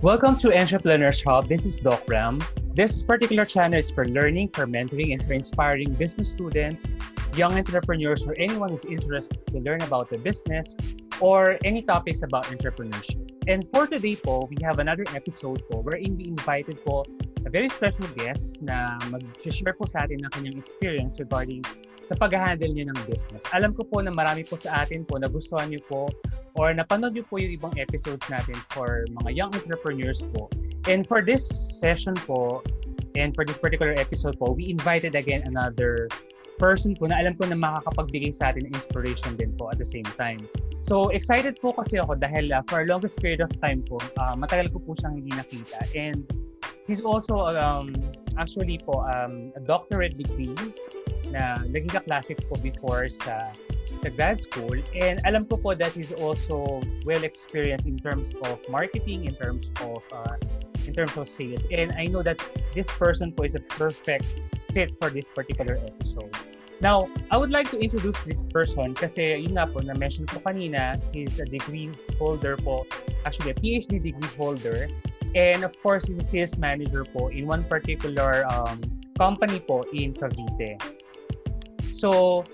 Welcome to Entrepreneurs Hub. This is Doc Ram. This particular channel is for learning, for mentoring, and for inspiring business students, young entrepreneurs, or anyone who's interested to learn about the business or any topics about entrepreneurship. And for today po, we have another episode po wherein we invited po a very special guest na mag-share po sa atin ng kanyang experience regarding sa pag-handle niya ng business. Alam ko po na marami po sa atin po nagustuhan niyo po or napanood niyo po yung ibang episodes natin for mga young entrepreneurs po. And for this session po, and for this particular episode po, we invited again another person po na alam ko na makakapagbigay sa atin ng inspiration din po at the same time. So, excited po kasi ako dahil uh, for a longest period of time po, uh, matagal ko po siyang hindi nakita. And he's also um, actually po um, a doctorate degree na naging kaklase po before sa sa grad school. And alam ko po that he's also well experienced in terms of marketing, in terms of uh, in terms of sales. And I know that this person po is a perfect fit for this particular episode. Now, I would like to introduce this person kasi yun nga po, na-mention ko kanina, he's a degree holder po, actually a PhD degree holder. And of course, he's a sales manager po in one particular um, company po in Cavite. So,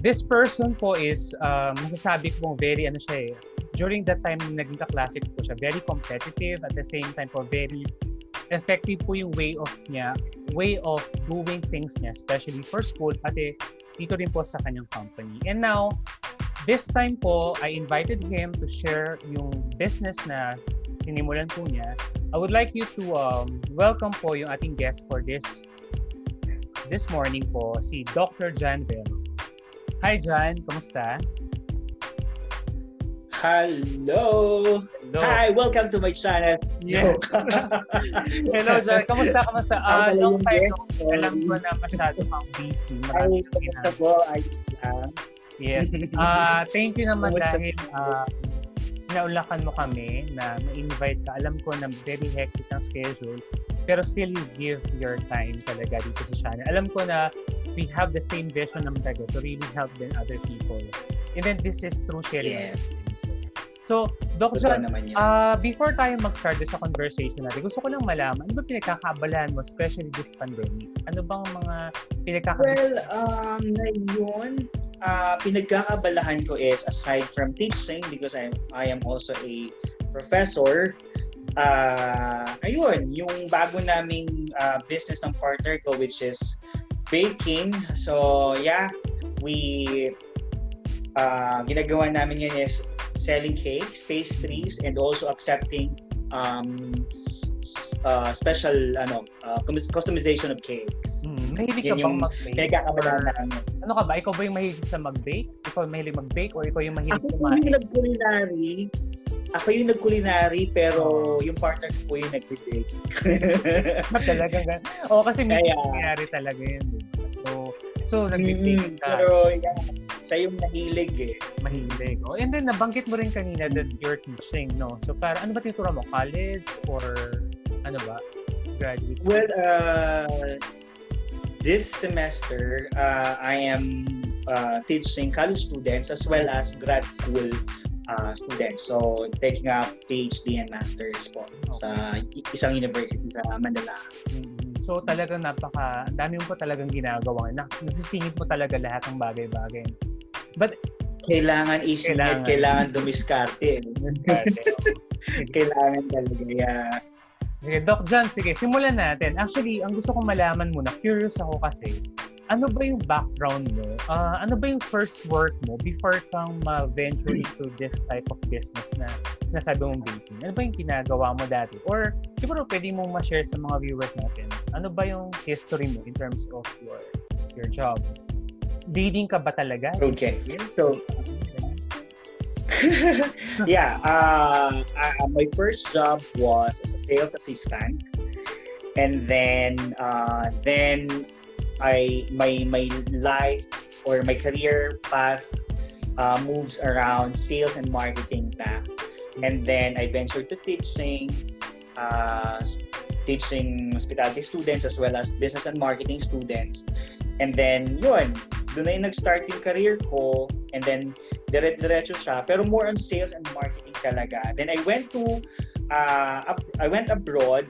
this person po is, um, masasabi ko very, ano siya eh, during that time naging kaklase po siya, very competitive, at the same time po, very effective po yung way of niya, way of doing things niya, especially for school, pati dito rin po sa kanyang company. And now, this time po, I invited him to share yung business na sinimulan po niya. I would like you to um, welcome po yung ating guest for this this morning po, si Dr. Jan Vero. Hi Jan, kamusta? Hello! Hello! Hi! Welcome to my channel. Yes. Hello, Jan. Kamusta? Kamusta? Uh, long time no. Alam ko na masyado kang busy. Ay, kamusta po? Ayos lang. Yes. Uh, thank you naman dahil uh, naulakan mo kami na ma-invite ka. Alam ko na very hectic ang schedule pero still you give your time talaga dito sa channel. Alam ko na we have the same vision naman talaga to really help then other people. And then this is through sharing. Yes. So, Doc John, uh, before tayo mag-start sa conversation natin, gusto ko lang malaman, ano ba pinagkakaabalahan mo, especially this pandemic? Ano bang mga pinagkakaabalahan? Well, um, ngayon, uh, pinagkakabalahan ko is, aside from teaching, because I, I am also a professor, uh, ayun, yung bago naming uh, business ng partner ko, which is baking. So, yeah, we, uh, ginagawa namin yan is selling cakes, pastries, and also accepting um, uh, special ano uh, customization of cakes. Mm, mahilig ka bang mag-bake? Pinagkakabalaan namin. Ano ka ba? Ikaw ba yung mahilig sa mag-bake? Ikaw mahilig mag-bake or ikaw yung mahilig Ako kumain? Ako yung nag-culinary. Ako yung nag-culinary pero oh. yung partner ko po yung nag-bake. talaga gan. Oo, kasi may nangyari talaga yun. So, so nag-bake mm, ka. Pero yeah, siya yung mahilig eh. Mahilig. Oh, and then nabanggit mo rin kanina that you're teaching, no? So para ano ba tinuturo mo? College or ano ba? Graduate? Well, uh, this semester, uh, I am uh, teaching college students as well as grad school uh, students. So, taking up PhD and Masters po okay. sa isang university sa Manila. Mm-hmm. So, talagang napaka, dami mo po talagang ginagawa. Na, nasisingit mo talaga lahat ng bagay-bagay. But kailangan isingit, kailangan, kailangan dumiskarte. Eh. Dumiskarte. kailangan talaga. Yeah. Sige, Doc John, sige, simulan natin. Actually, ang gusto kong malaman muna, curious ako kasi, ano ba yung background mo? Uh, ano ba yung first work mo before kang ma-venture into this type of business na nasabi mong baking? Ano ba yung ginagawa mo dati? Or siguro pwede mong ma-share sa mga viewers natin, ano ba yung history mo in terms of your your job? leading ka ba talaga? Okay. So, yeah, uh, uh, my first job was as a sales assistant, and then uh, then I my my life or my career path uh, moves around sales and marketing na. And then I ventured to teaching, uh, teaching hospitality students as well as business and marketing students. And then, yun, doon na yung nag-start yung career ko. And then, dire-diretso siya. Pero more on sales and marketing talaga. Then I went to uh, I went abroad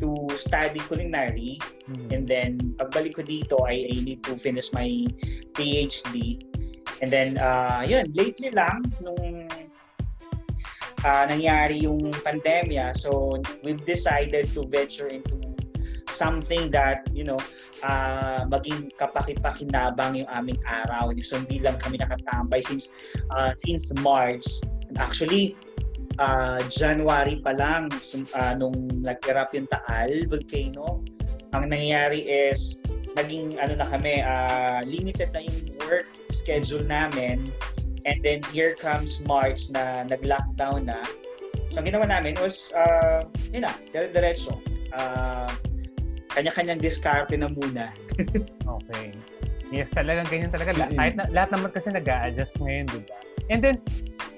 to study culinary. Mm-hmm. and then pagbalik ko dito I, I need to finish my PhD and then uh, yun lately lang nung uh, nangyari yung pandemya. So we've decided to venture into something that you know uh, maging kapaki-pakinabang yung aming araw. So hindi lang kami nakatambay since uh, since March. Actually uh, January pa lang uh, nung nag-erupt yung Taal volcano, ang nangyayari is naging ano na kami, uh, limited na yung work schedule namin and then here comes March na nag-lockdown na. So ang ginawa namin was, uh, yun na, dire-diretso. Uh, kanya-kanyang diskarte na muna. okay. Yes, talagang ganyan talaga. Mm-hmm. Kahit na, lahat naman kasi nag-a-adjust ngayon, di ba? And then,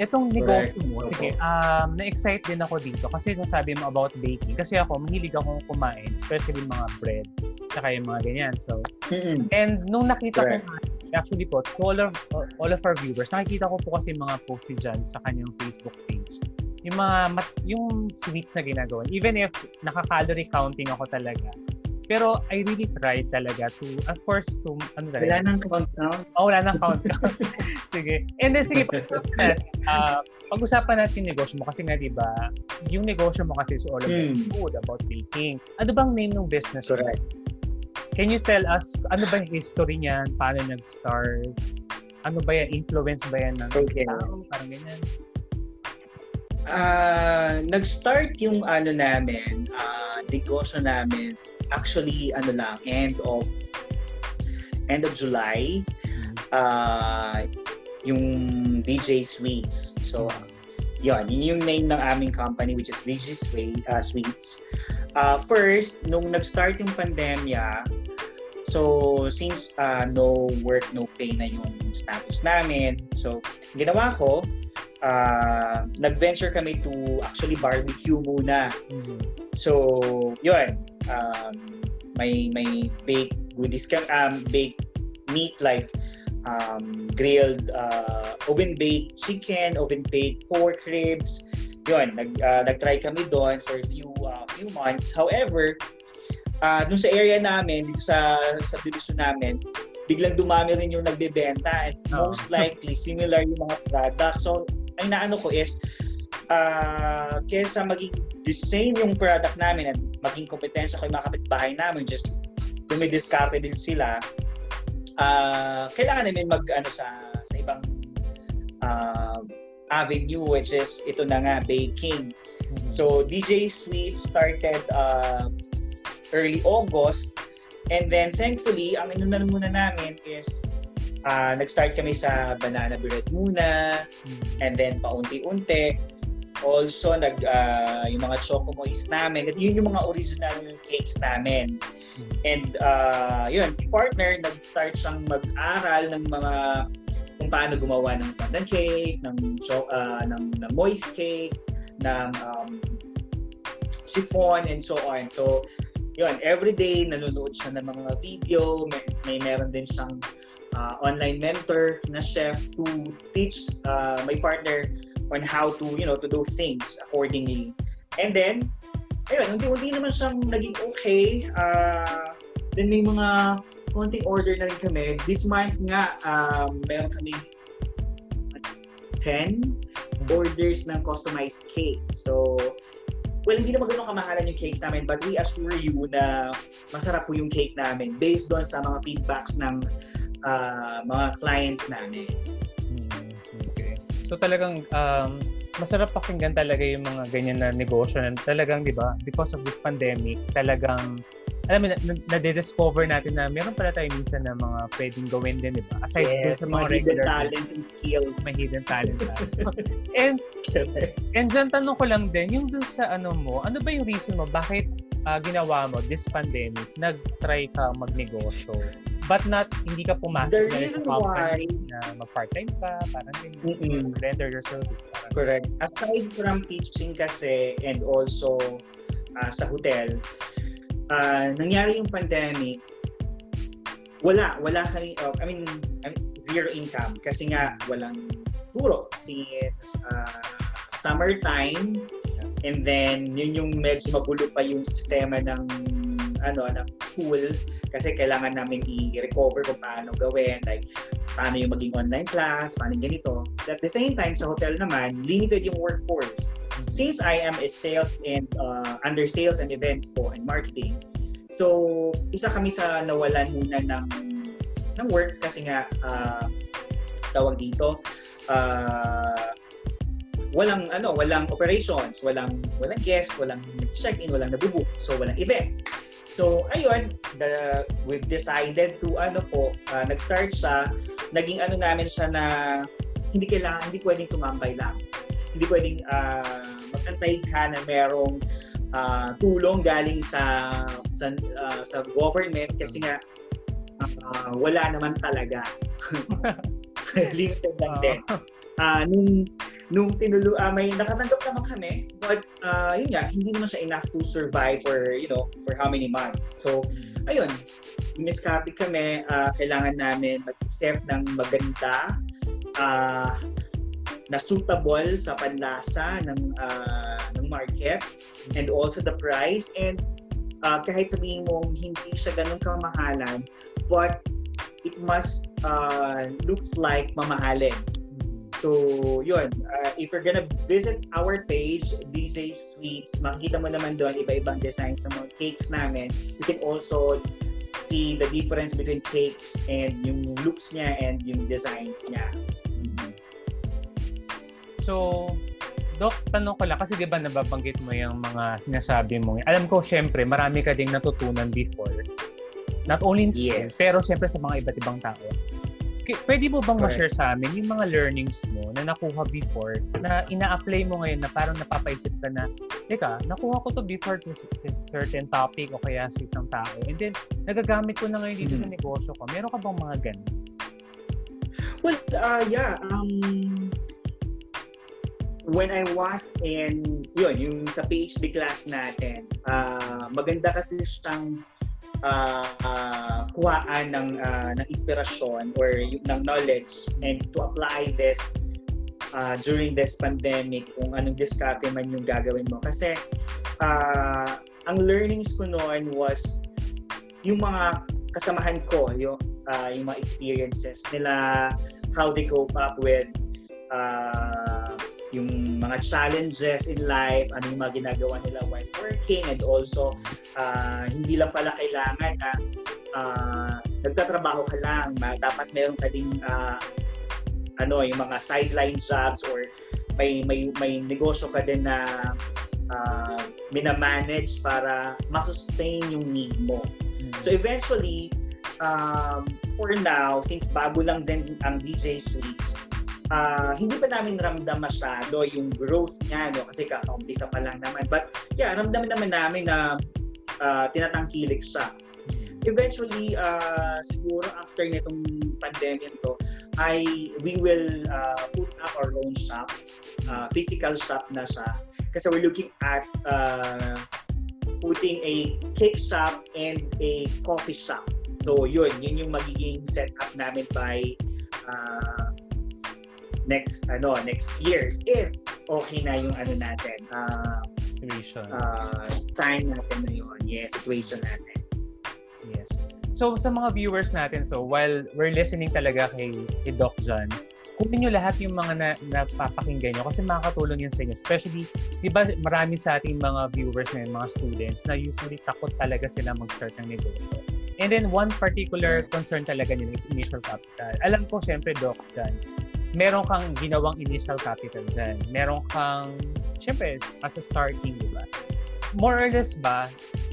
Itong negosyo mo, sige, um, na-excite din ako dito kasi nasabi mo about baking. Kasi ako, mahilig akong kumain, especially mga bread, saka yung mga ganyan. So, mm-hmm. and nung nakita Correct. ko actually po, to all of, all of our viewers, nakikita ko po kasi mga post dyan sa kanyang Facebook page. Yung mga, yung sweets na ginagawa. Even if naka-calorie counting ako talaga, pero I really tried talaga to, of course, to, ano talaga. Wala nang countdown? Oh, wala nang countdown. sige. And then, sige, pag-usapan, uh, pag-usapan natin yung negosyo mo kasi nga, di ba, yung negosyo mo kasi is all about hmm. food, about baking. Ano bang name ng business? Correct. Can you tell us, ano ba yung history niyan? Paano nag-start? Ano ba yan? Influence ba yan ng okay. tao? Parang ganyan. Uh, nag-start yung ano namin, uh, negosyo namin actually ano lang end of end of July uh, yung DJ Sweets. So yun, yun yung name ng aming company which is DJ uh, Sweets. Uh, first, nung nag-start yung pandemya, so since uh, no work, no pay na yung status namin, so ginawa ko, uh, nag-venture kami to actually barbecue muna. Mm-hmm. So, yun, um, may may baked goodies ka um baked meat like um, grilled uh, oven baked chicken, oven baked pork ribs. Yun, nag uh, nag-try kami doon for a few uh, few months. However, uh, dun sa area namin, dito sa subdivision namin, biglang dumami rin yung nagbebenta. It's oh. most likely similar yung mga products. So, ang naano ko is uh, kesa maging the same yung product namin at maging kompetensya ko yung mga kapitbahay namin, just dumidiskarte din sila, uh, kailangan namin mag ano sa sa ibang uh, avenue which is ito na nga baking. Mm-hmm. So DJ Sweet started uh, early August and then thankfully ang inunan muna namin is uh, nag-start kami sa banana bread muna mm-hmm. and then paunti-unti Also, nag, uh, yung mga choco moist namin, yun yung mga original cakes namin. And uh, yun, si partner, nag-start siyang mag-aral ng mga kung paano gumawa ng fondant cake, ng, uh, ng, ng moist cake, ng um, chiffon, and so on. So, yun, everyday nanonood siya ng mga video, may, may meron din siyang uh, online mentor na chef to teach uh, my partner on how to, you know, to do things accordingly. And then, ayun, hindi-hindi naman siyang naging okay. Uh, then may mga konting order na rin kami. This month nga, um, meron kami 10 orders ng customized cake. So, well, hindi naman ganun kamahalan yung cakes namin, but we assure you na masarap po yung cake namin based doon sa mga feedbacks ng uh, mga clients namin. So talagang um, masarap pakinggan talaga yung mga ganyan na negosyo na talagang, di ba, because of this pandemic, talagang alam mo, na-discover natin na meron pala tayo minsan na mga pwedeng gawin din, di ba? Aside yes, sa mga, regular talent and skill. May hidden talent. and, and dyan, tanong ko lang din, yung dun sa ano mo, ano ba yung reason mo, bakit uh, ginawa mo this pandemic, nag-try ka magnegosyo? But not, hindi ka pumasok sa company why, na mag-part-time ka, parang ganyan, mm-hmm. render your service. Parang Correct. Aside from teaching kasi and also uh, sa hotel, uh, nangyari yung pandemic, wala, wala kami, uh, I mean, zero income kasi nga walang puro. Si uh, summertime, And then, yun yung medyo magulo pa yung sistema ng ano ng school kasi kailangan namin i-recover kung paano gawin like paano yung maging online class, paano yung ganito. At the same time, sa hotel naman, limited yung workforce. Since I am a sales and uh, under sales and events po and marketing, so isa kami sa nawalan muna ng ng work kasi nga uh, tawag dito uh, walang ano walang operations walang walang guest walang check-in walang nabubook so walang event So, ayun, the, we've decided to, ano po, uh, nag-start siya, naging ano namin siya na hindi kailangan, hindi pwedeng tumambay lang. Hindi pwedeng uh, magantay ka na merong uh, tulong galing sa sa, uh, sa government kasi nga uh, wala naman talaga. Limited lang din. Uh, nung nung tinulu uh, may nakatanggap naman kami but uh, yun nga hindi naman siya enough to survive for you know for how many months. So ayun miskapit kami uh, kailangan namin mag-isip ng maganda uh, na suitable sa panlasa ng uh, ng market and also the price. And uh, kahit sabihin mo hindi siya ganun kamahalan but it must uh, looks like mamahalin So, yun. Uh, if you're gonna visit our page, DJ Sweets, makita mo naman doon iba-ibang designs ng mga cakes namin. You can also see the difference between cakes and yung looks niya and yung designs niya. Mm-hmm. So, Dok, tanong ko lang, kasi di ba nababanggit mo yung mga sinasabi mo. Alam ko, syempre, marami ka ding natutunan before. Not only in school, yes. pero syempre sa mga iba't ibang tao pwede mo bang Correct. ma-share sa amin yung mga learnings mo na nakuha before na ina-apply mo ngayon na parang napapaisip ka na, teka, nakuha ko to before to certain topic o kaya sa isang tao. And then, nagagamit ko na ngayon dito mm-hmm. sa negosyo ko. Meron ka bang mga ganun? Well, uh, yeah. Um, when I was in, yun, yung sa PhD class natin, uh, maganda kasi siyang uh, uh, kuhaan ng, uh, ng inspirasyon or ng knowledge and to apply this uh, during this pandemic kung anong diskarte man yung gagawin mo. Kasi uh, ang learnings ko noon was yung mga kasamahan ko, yung, uh, yung mga experiences nila, how they cope up with uh, yung mga challenges in life, ano yung mga ginagawa nila while working and also uh, hindi lang pala kailangan na uh, nagtatrabaho ka lang. Dapat meron ka ding uh, ano, yung mga sideline jobs or may may may negosyo ka din na uh, minamanage para masustain yung need mo. Hmm. So eventually, um, for now, since bago lang din ang DJ Suites, uh, hindi pa namin ramdam masyado yung growth niya, no? kasi kakaumpisa pa lang naman. But yeah, ramdam naman namin na uh, tinatangkilik siya. Eventually, uh, siguro after nitong pandemic to, I we will uh, put up our own shop, uh, physical shop na siya. Kasi we're looking at uh, putting a cake shop and a coffee shop. So yun, yun yung magiging setup namin by uh, next ano next year if okay na yung ano natin uh, situation uh, time natin na yun yes situation natin yes so sa mga viewers natin so while we're listening talaga kay, kay Doc John kunin nyo lahat yung mga na, napapakinggan nyo kasi makakatulong yun sa inyo. Especially, di ba marami sa ating mga viewers na mga students na usually takot talaga sila mag-start ng negosyo. And then one particular concern talaga nila is initial capital. Alam ko, syempre, Doc, John, meron kang ginawang initial capital dyan. Meron kang, syempre, as a starting, di ba? More or less ba,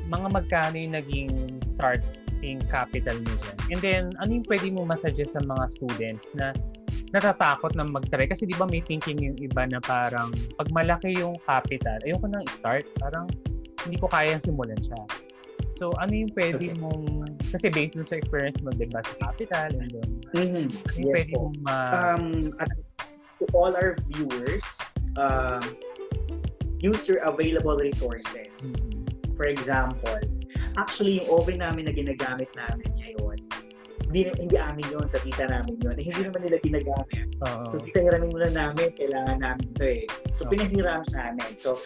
mga magkano yung naging starting capital mo dyan? And then, ano yung pwede mo masuggest sa mga students na natatakot na mag-try? Kasi di ba may thinking yung iba na parang pag malaki yung capital, ayoko nang i-start. Parang hindi ko kayang simulan siya. So, ano yung pwede okay. mong, kasi based sa experience mo, diba, sa capital, and then, mm-hmm. ano yung yes, pwede po. mong ma- um, at, to all our viewers, um, use your available resources. Mm-hmm. For example, actually, yung oven namin na ginagamit namin ngayon, hindi, hindi amin yon sa tita namin yon eh, hindi naman nila ginagamit. Uh-huh. So, tita hiramin muna namin, kailangan namin ito eh. So, okay. pinahiram sa amin. So,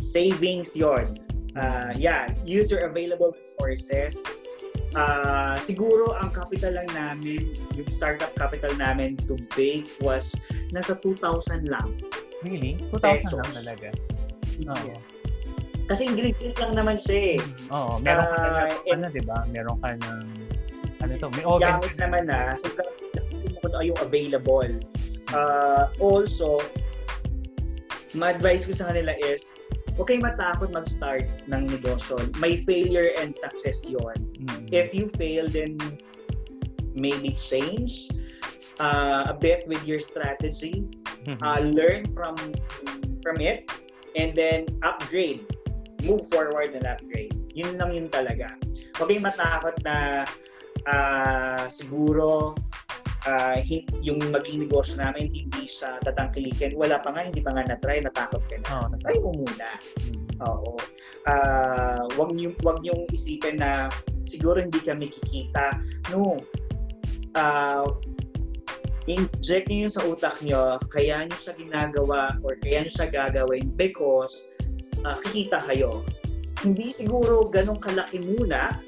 savings yon. Uh, yeah, use your available resources. Uh, siguro ang capital lang namin, yung startup capital namin to bake was nasa 2,000 lang. Really? 2,000 lang talaga? Oo. Yeah. Kasi ingredients lang naman siya eh. Oo, meron ka na, uh, ano, di ba? Meron ka ng, ano to, may oven. Gamit naman na, so kung ano yung available. Uh, also, ma-advise ko sa kanila is, huwag kayong matakot mag-start ng negosyo. May failure and success yon. Mm-hmm. If you fail, then maybe change uh, a bit with your strategy. Mm-hmm. Uh, learn from from it and then upgrade. Move forward and upgrade. Yun lang yun talaga. Huwag kayong matakot na uh, siguro uh, yung maging negosyo namin hindi siya tatangkilikin. Wala pa nga, hindi pa nga na-try, natakot ka na. Oh, try mo muna. Hmm. Oo. Uh, wag niyo wag niyo isipin na siguro hindi kami kikita. No. Uh, inject niyo sa utak niyo, kaya niyo siya ginagawa or kaya niyo siya gagawin because uh, kikita kayo. Hindi siguro ganong kalaki muna,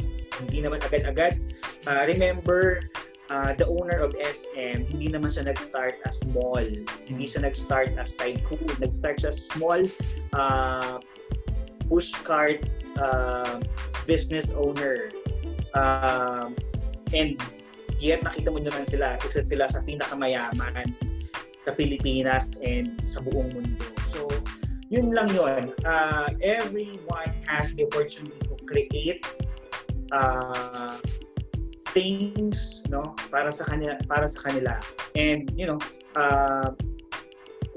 hindi naman agad-agad. Uh, remember, uh, the owner of SM, hindi naman siya nag-start as small. Hindi siya nag-start as tycoon. Nag-start siya as small uh, push cart uh, business owner. Uh, and yet nakita mo naman sila, isa sila sa pinakamayaman sa Pilipinas and sa buong mundo. So, yun lang yun. Uh, everyone has the opportunity to create uh, things no para sa kanila para sa kanila and you know uh,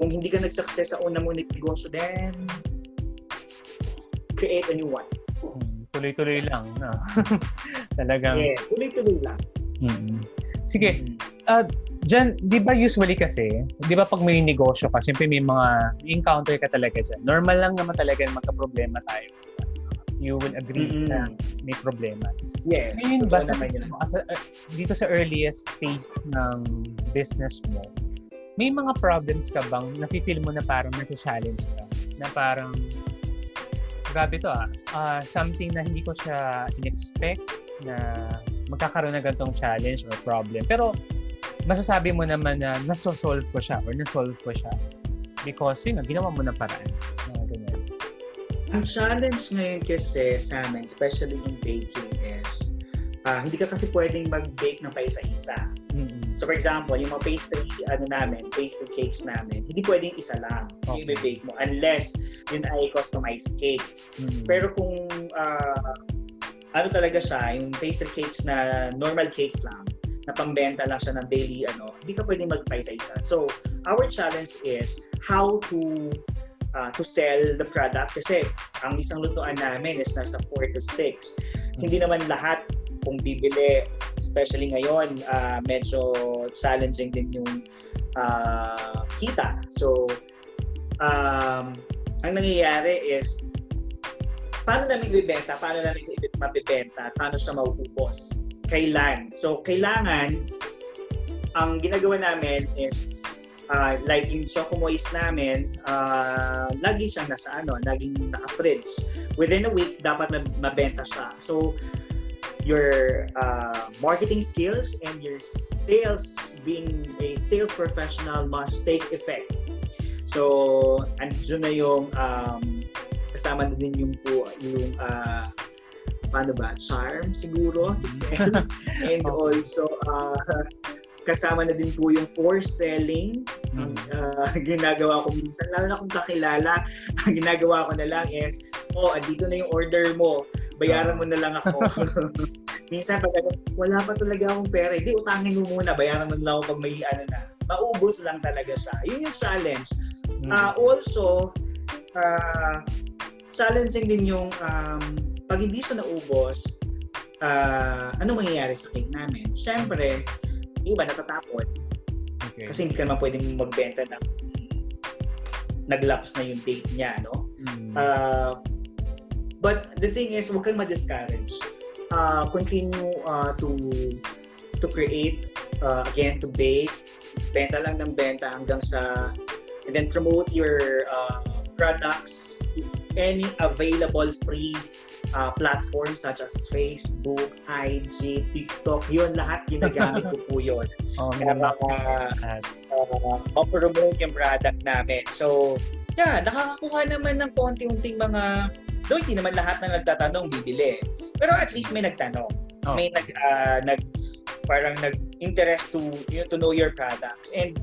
kung hindi ka nag-success sa una mo negosyo then create a new one hmm, tuloy-tuloy lang no? talagang yeah, tuloy-tuloy lang mm-hmm. sige mm-hmm. uh, Diyan, di ba usually kasi, di ba pag may negosyo ka, syempre may mga encounter ka talaga dyan. Normal lang naman talaga magka-problema tayo you will agree mm-hmm. na may problema. Yeah. Ngayon ba sa, as uh, dito sa earliest stage ng business mo, may mga problems ka bang nafe-feel mo na parang nasa-challenge ka? Na parang, grabe to ah, uh, something na hindi ko siya in-expect na magkakaroon na ganitong challenge or problem. Pero, masasabi mo naman na nasosolve ko siya or nasolve ko siya because yun, ginawa mo na paraan. Uh, ganyan. Ang challenge ngayon kasi sa amin, especially in baking, uh, hindi ka kasi pwedeng mag-bake ng paisa-isa. Mm-hmm. So for example, yung mga pastry ano namin, pastry cakes namin, hindi pwedeng isa lang okay. yung bake mo unless yun ay customized cake. Mm-hmm. Pero kung uh, ano talaga siya, yung pastry cakes na normal cakes lang, na pambenta lang siya ng daily ano, hindi ka pwedeng magpaisa-isa. So, our challenge is how to uh, to sell the product kasi ang isang lutuan namin is nasa 4 to 6. Hindi naman lahat kung bibili, especially ngayon, uh, medyo challenging din yung uh, kita. So, um, ang nangyayari is, paano namin ibibenta? Paano namin mabibenta? Paano siya mauubos? Kailan? So, kailangan, ang ginagawa namin is, uh, like yung Choco Moist namin, uh, lagi siyang nasa ano, laging naka-fridge. Within a week, dapat mabenta siya. So, your uh, marketing skills and your sales, being a sales professional must take effect. So, andun na yung um, kasama na din yung po, yung uh, paano ba, charm siguro to sell. and also, uh, kasama na din po yung force selling. Mm. Uh, ginagawa ko minsan, lalo na kung kakilala, ang ginagawa ko na lang is, oh, andito na yung order mo, bayaran mo na lang ako. minsan pag ano, wala pa talaga akong pera, hindi utangin mo muna, bayaran mo na lang ako pag may ano na. Maubos lang talaga siya. Yun yung challenge. Mm. Uh, also, uh, challenging din yung um, pag hindi siya naubos, uh, ano mangyayari sa cake namin? Siyempre, iba natatapon. Okay. Kasi hindi ka naman pwedeng magbenta ng naglaps na yung date niya, no? Mm. Uh, but the thing is, huwag kang ma-discourage. Uh, continue uh, to to create, uh, again, to bake, benta lang ng benta hanggang sa, and then promote your uh, products any available free uh, platforms such as Facebook, IG, TikTok, yun lahat ginagamit ko po yun. Oh, Para uh, uh, ma-promote yung product namin. So, yeah, nakakakuha naman ng konti-unting mga, though hindi naman lahat na nagtatanong bibili. Pero at least may nagtanong. Oh. May nag, uh, nag, parang nag-interest to, you know, to know your products. And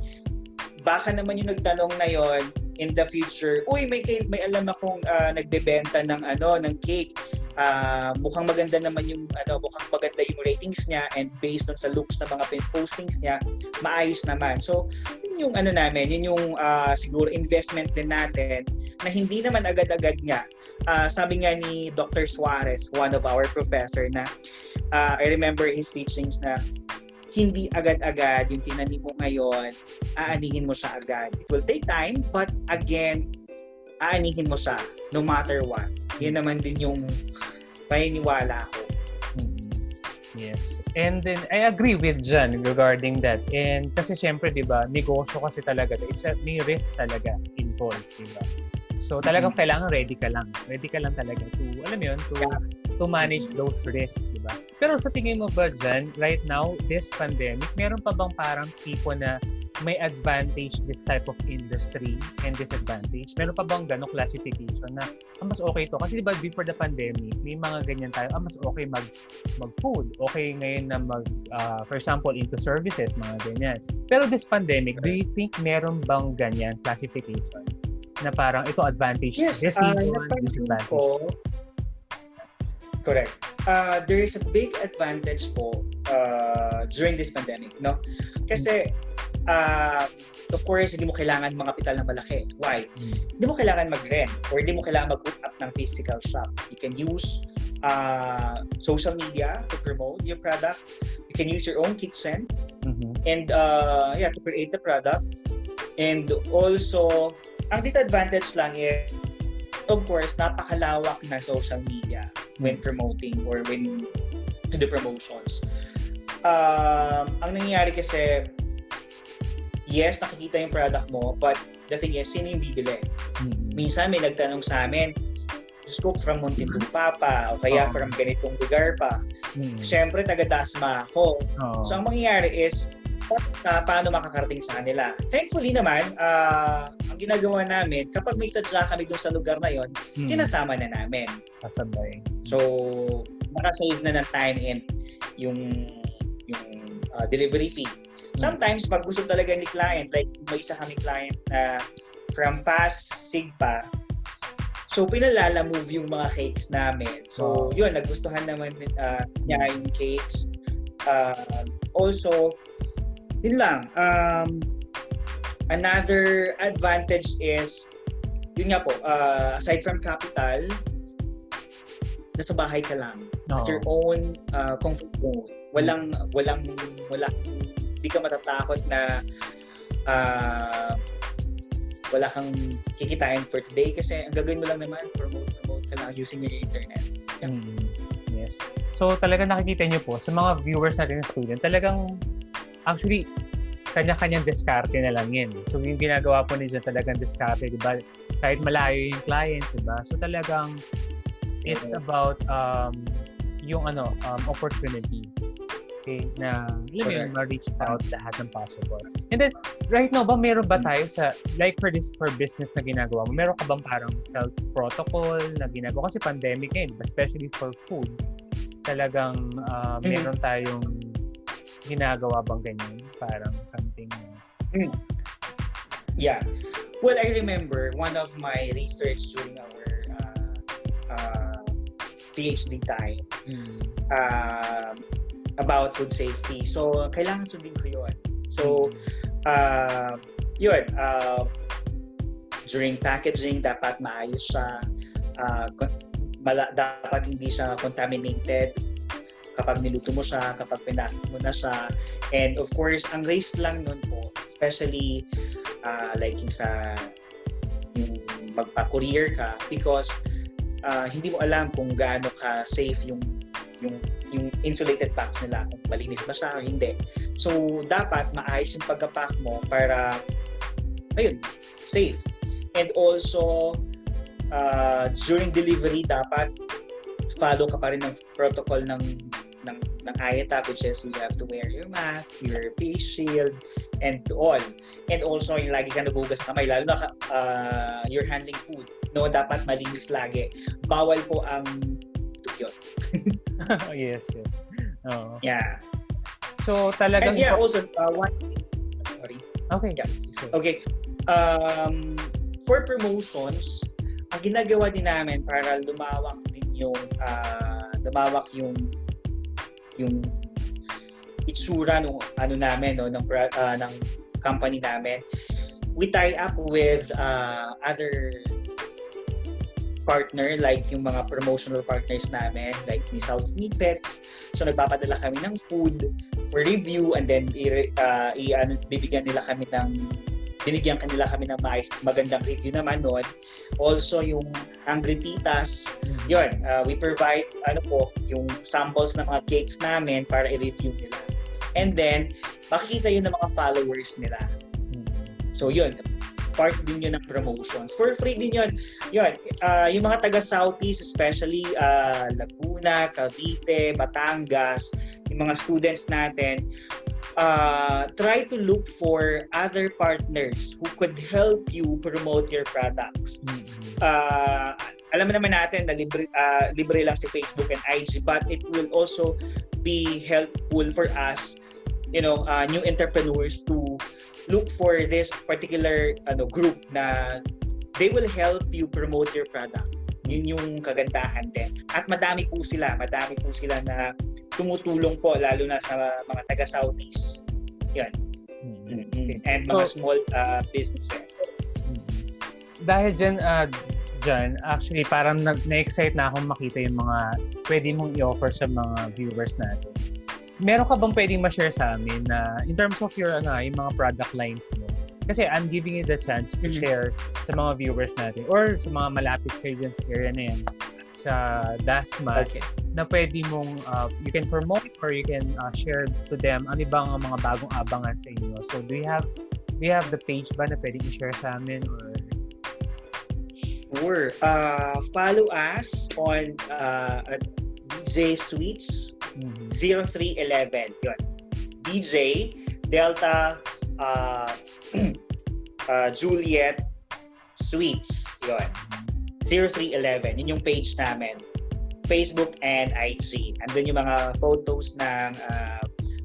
baka naman yung nagtanong na yon in the future, uy, may may alam akong uh, nagbebenta ng ano, ng cake. Uh, mukhang maganda naman yung ano, mukhang maganda yung ratings niya and based on sa looks ng mga postings niya, maayos naman. So, yun yung ano namin, yun yung uh, siguro investment din natin na hindi naman agad-agad nga. Uh, sabi nga ni Dr. Suarez, one of our professor na uh, I remember his teachings na hindi agad-agad yung tinanim mo ngayon, aanihin mo siya agad. It will take time, but again, aanihin mo siya no matter what. Yun naman din yung paniniwala ko. Yes. And then, I agree with John regarding that. And kasi syempre, di ba, negosyo kasi talaga. It's a, may risk talaga involved, di ba? So, talagang mm-hmm. kailangan ready ka lang. Ready ka lang talaga to, alam yun, to yeah to manage those risks, di ba? Pero sa tingin mo ba dyan, right now, this pandemic, meron pa bang parang tipo na may advantage this type of industry and disadvantage? Meron pa bang ganong classification na ah, mas okay to? Kasi di ba before the pandemic, may mga ganyan tayo, ah, mas okay mag, mag-food. Okay ngayon na mag, uh, for example, into services, mga ganyan. Pero this pandemic, do you think meron bang ganyan classification? Na parang ito advantage yes, this uh, disadvantage. Ko, Correct. Uh, there is a big advantage po uh, during this pandemic, no? Kasi, uh, of course, hindi mo kailangan mga kapital na malaki. Why? Hindi mo kailangan mag-rent or hindi mo kailangan mag-put up ng physical shop. You can use uh, social media to promote your product. You can use your own kitchen mm-hmm. and uh, yeah, to create the product. And also, ang disadvantage lang is, of course, napakalawak na social media when promoting or when to the promotions. Um, ang nangyayari kasi, yes, nakikita yung product mo, but the thing is, sino yung bibili? Mm-hmm. Minsan may nagtanong sa amin, scoop from Muntinlupa pa, o kaya from ganitong lugar pa. Mm-hmm. Siyempre, taga-Dasma ako. So, ang mangyayari is, uh, paano makakarating sa kanila. Thankfully naman, uh, ang ginagawa namin, kapag may sadya kami dun sa lugar na yon, hmm. sinasama na namin. Kasabay. So, makasave na ng time and yung yung uh, delivery fee. Hmm. Sometimes, pag gusto talaga ni client, like may isa kami client na from past Sigpa, So, pinalala move yung mga cakes namin. So, yun, nagustuhan naman uh, niya yung cakes. Uh, also, yun lang. Um, another advantage is, yun nga po, uh, aside from capital, nasa bahay ka lang. No. At your own uh, comfort zone. Walang, walang, walang, hindi ka matatakot na uh, wala kang kikitain for today kasi ang gagawin mo lang naman, promote, promote ka lang using your internet. Yeah. Mm, yes. So talaga nakikita niyo po sa mga viewers natin ng student, talagang actually, kanya-kanyang diskarte na lang yun. So, yung ginagawa po niya talagang diskarte, di ba? Kahit malayo yung clients, di ba? So, talagang it's about um, yung ano, um, opportunity. Okay, na alam mo yun, ma-reach out lahat ng possible. And then, right now ba, meron ba tayo sa, like for this, for business na ginagawa mo, meron ka bang parang health protocol na ginagawa? Kasi pandemic eh, especially for food, talagang uh, meron tayong ginagawa bang ganyan? Parang something mm. Yeah. Well, I remember one of my research during our uh, uh, PhD time mm. uh, about food safety. So, kailangan sundin ko yun. So, uh, yun, uh, during packaging, dapat maayos siya. Uh, mala- dapat hindi siya contaminated kapag niluto mo siya, kapag pinakit mo na siya. And of course, ang risk lang nun po, especially uh, like sa yung magpa-courier ka because uh, hindi mo alam kung gaano ka safe yung yung yung insulated packs nila kung malinis ba siya o hindi. So dapat maayos yung pagka-pack mo para ayun, safe. And also uh, during delivery dapat follow ka pa rin ng protocol ng ng IATF which is you have to wear your mask, your face shield, and all. And also, yung lagi ka nagugas kamay, lalo na uh, you're handling food. No, dapat malinis lagi. Bawal po ang tukyot. yes, yes. Oh. Yeah. So, talagang... And yeah, also, uh, one... Sorry. Okay. Yeah. Okay. Um, for promotions, ang ginagawa din namin para lumawak din yung uh, lumawak yung yung itsura ng ano namin no ng uh, ng company namin. We tie up with uh, other partner like yung mga promotional partners namin like ni South Snippets. So nagpapadala kami ng food for review and then i, uh, i ano, bibigyan nila kami ng binigyan kanila kami ng magandang review naman noon. Also, yung Hungry Titas, mm-hmm. yun, uh, we provide, ano po, yung samples ng mga cakes namin para i-review nila. And then, makikita yun ng mga followers nila. Mm-hmm. So, yun, part din yun ng promotions. For free din yun. Yun, uh, yung mga taga Southeast, especially uh, Laguna, Cavite, Batangas, yung mga students natin, uh, try to look for other partners who could help you promote your products. Mm-hmm. Uh, alam naman natin na libre, uh, libre lang si Facebook and IG but it will also be helpful for us you know uh, new entrepreneurs to look for this particular ano group na they will help you promote your product yun yung kagandahan din at madami po sila madami po sila na tumutulong po lalo na sa mga taga Southeast. Yan. Mm-hmm. And mga so, small uh, businesses. Dahil dyan, uh, dyan, actually parang nag- na-excite na akong makita yung mga pwede mong i-offer sa mga viewers natin. Meron ka bang pwedeng ma-share sa amin na in terms of your ano, yung mga product lines mo? Kasi I'm giving you the chance to mm-hmm. share sa mga viewers natin or sa mga malapit sa dyan sa area na yan sa DASMA okay. Na pwede mong uh, you can promote or you can uh, share to them ano bang ang mga bagong abangan sa inyo. So do you have do you have the page ba na pwede i-share sa amin or Sure. Uh, follow us on uh, DJ Sweets mm-hmm. 0311. Yun. DJ Delta uh, uh, Juliet Sweets. Yun. Mm-hmm. 0311. Yun yung page namin. Facebook and IG. Andun yung mga photos ng uh,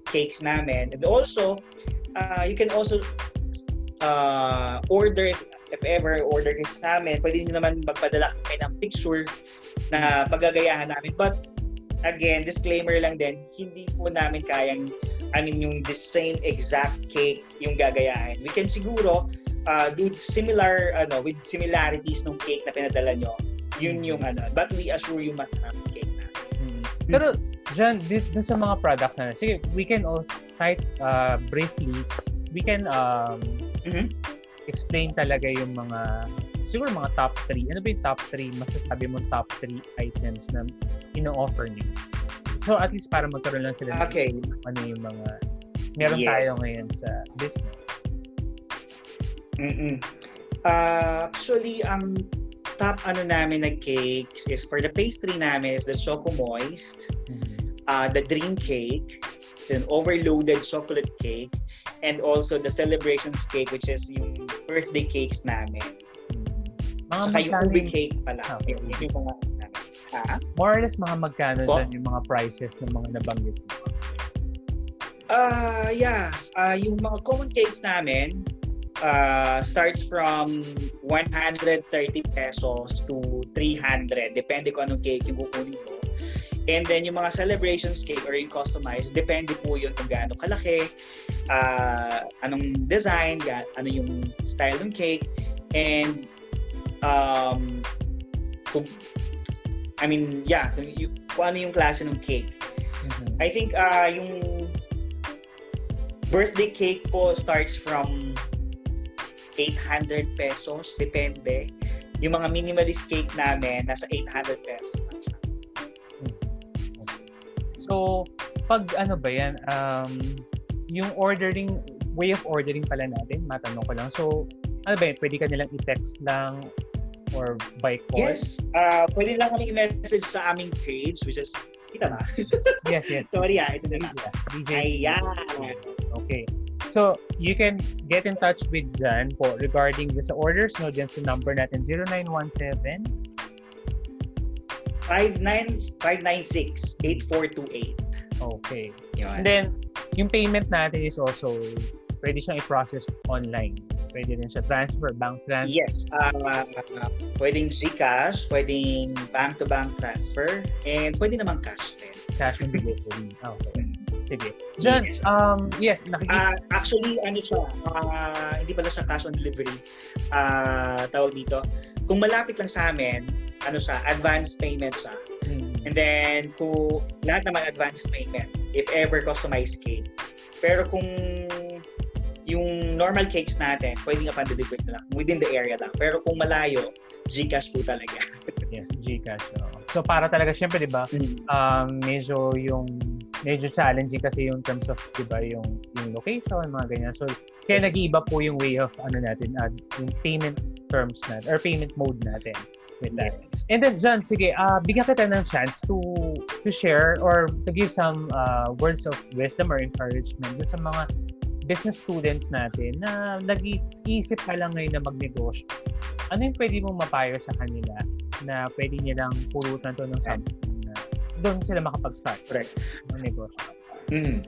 cakes namin. And also, uh, you can also uh, order if, ever order kayo sa amin, pwede nyo naman magpadala kayo ng picture na paggagayahan namin. But again, disclaimer lang din, hindi po namin kayang I mean, yung the same exact cake yung gagayahin. We can siguro uh, do similar ano with similarities ng cake na pinadala nyo yun yung ano but we assure you yung cake na hmm. pero dyan dito sa mga products na sige we can also type uh, briefly we can um, mm-hmm. explain talaga yung mga siguro mga top 3 ano ba yung top 3 masasabi mo top 3 items na ino-offer niyo so at least para magkaroon lang sila okay. ng ano yung mga meron yes. tayo ngayon sa business Mm-mm. Uh, actually, ang top ano namin na cakes is for the pastry namin is the Choco Moist, mm-hmm. uh, the Dream Cake, it's an overloaded chocolate cake, and also the Celebrations Cake which is yung birthday cakes namin. Mm-hmm. Mga Saka yung ube cake pala. Ah, okay. yung, yung mga. Ha? More or less mga magkano po? dyan yung mga prices ng mga nabanggit mo? Uh, yeah. Uh, yung mga common cakes namin, uh, starts from 130 pesos to 300. Depende kung anong cake yung kukunin mo. And then yung mga celebrations cake or yung customized, depende po yun kung gaano kalaki, uh, anong design, ga- ano yung style ng cake, and um, kung, I mean, yeah, kung, yung, kung ano yung klase ng cake. Mm-hmm. I think uh, yung birthday cake po starts from 800 pesos, depende. Yung mga minimalist cake namin, nasa 800 pesos na siya. So, pag ano ba yan, um, yung ordering, way of ordering pala natin, matanong ko lang. So, ano ba yan, pwede ka nilang i-text lang or by call? Yes. Uh, pwede lang kami i-message sa aming page, which is, kita ba? yes, yes. Sorry ah, ito na. DJ Ayan. Okay. So, you can get in touch with Jan po regarding the sa orders no dyan sa number natin 0917 596-8428. Okay. Yun. And then, yung payment natin is also pwede siyang i-process online. Pwede din siya transfer, bank transfer. Yes. Uh, pwedeng Gcash, pwedeng bank-to-bank transfer, and pwede naman cash din. Cash on delivery. Okay. Sige. John, yes. um, yes, nakikita. Uh, actually, ano siya, uh, hindi pala siya cash on delivery. Uh, tawag dito. Kung malapit lang sa amin, ano siya, advance payment siya. Hmm. And then, kung lahat naman advance payment, if ever customized cake. Pero kung yung normal cakes natin, pwede nga pan-deliver na lang, within the area lang. Pero kung malayo, Gcash po talaga. yes, Gcash. Oh. So para talaga, syempre, di ba, mm. um, medyo yung medyo challenging kasi yung terms of, di ba, yung, yung location, mga ganyan. So, kaya nag-iiba po yung way of, ano natin, uh, yung payment terms natin, or payment mode natin with that. Yes. And then, John, sige, uh, bigyan kita ng chance to to share or to give some uh, words of wisdom or encouragement sa mga business students natin na nag-iisip pa lang ngayon na magnegosyo, ano yung pwede mong mapayo sa kanila na pwede nilang pulutan to ng something doon sila makapag-start Correct. ng negosyo? Mm.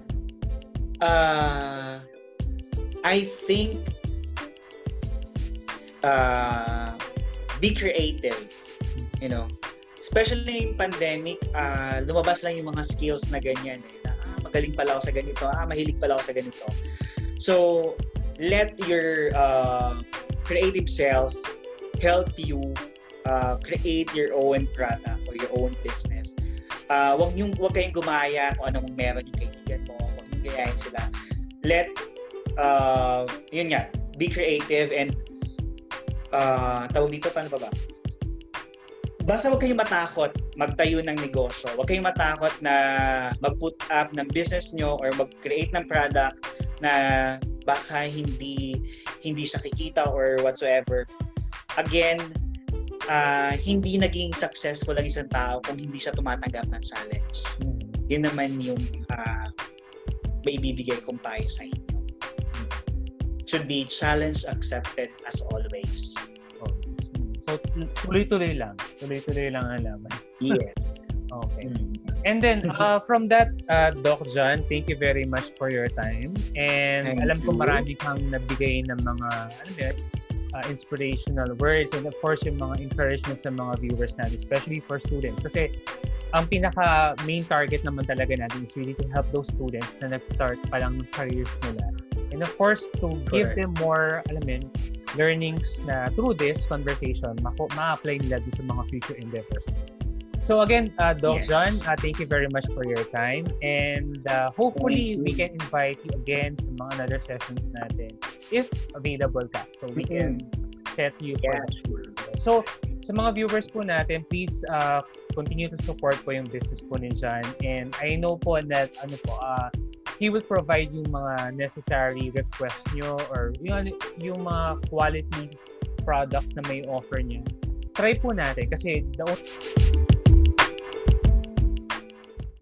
Uh, I think uh, be creative. You know, especially in pandemic, uh, lumabas lang yung mga skills na ganyan. Eh, na, ah, magaling pala ako sa ganito, ah, mahilig pala ako sa ganito. So, let your uh, creative self help you uh, create your own product or your own business. Uh, wag yung wag kayong gumaya kung anong meron yung kaibigan mo, wag yung gayahin sila. Let uh, yun nga, be creative and uh, tawag dito paano ba ba? Basta wag kayong matakot magtayo ng negosyo. Wag kayong matakot na mag-put up ng business nyo or mag-create ng product na baka hindi hindi siya kikita or whatsoever. Again, uh, hindi naging successful ang isang tao kung hindi siya tumatanggap ng challenge. Hmm. Yun naman yung uh, maibibigay kong payo sa inyo. Should be challenge accepted as always. So, tuloy-tuloy lang. Tuloy-tuloy lang ang laban. Yes. okay. Mm. And then, uh, from that, uh, Doc John, thank you very much for your time. And thank alam ko marami kang nabigay ng mga, ano yun, uh, inspirational words and of course yung mga encouragement sa mga viewers natin, especially for students. Kasi ang pinaka main target naman talaga natin is really to help those students na nag-start pa lang ng careers nila. And of course, to Correct. give them more, alam mo learnings na through this conversation, ma-apply nila sa mga future endeavors. So again, uh, Doc yes. John, uh, thank you very much for your time. And uh, hopefully, we can invite you again sa mga another sessions natin if available ka. So we can set you for yeah, sure. So sa mga viewers po natin, please uh, continue to support po yung business po ni John. And I know po that ano po, uh, he will provide yung mga necessary requests nyo or yung, yung mga quality products na may offer niya. Try po natin kasi the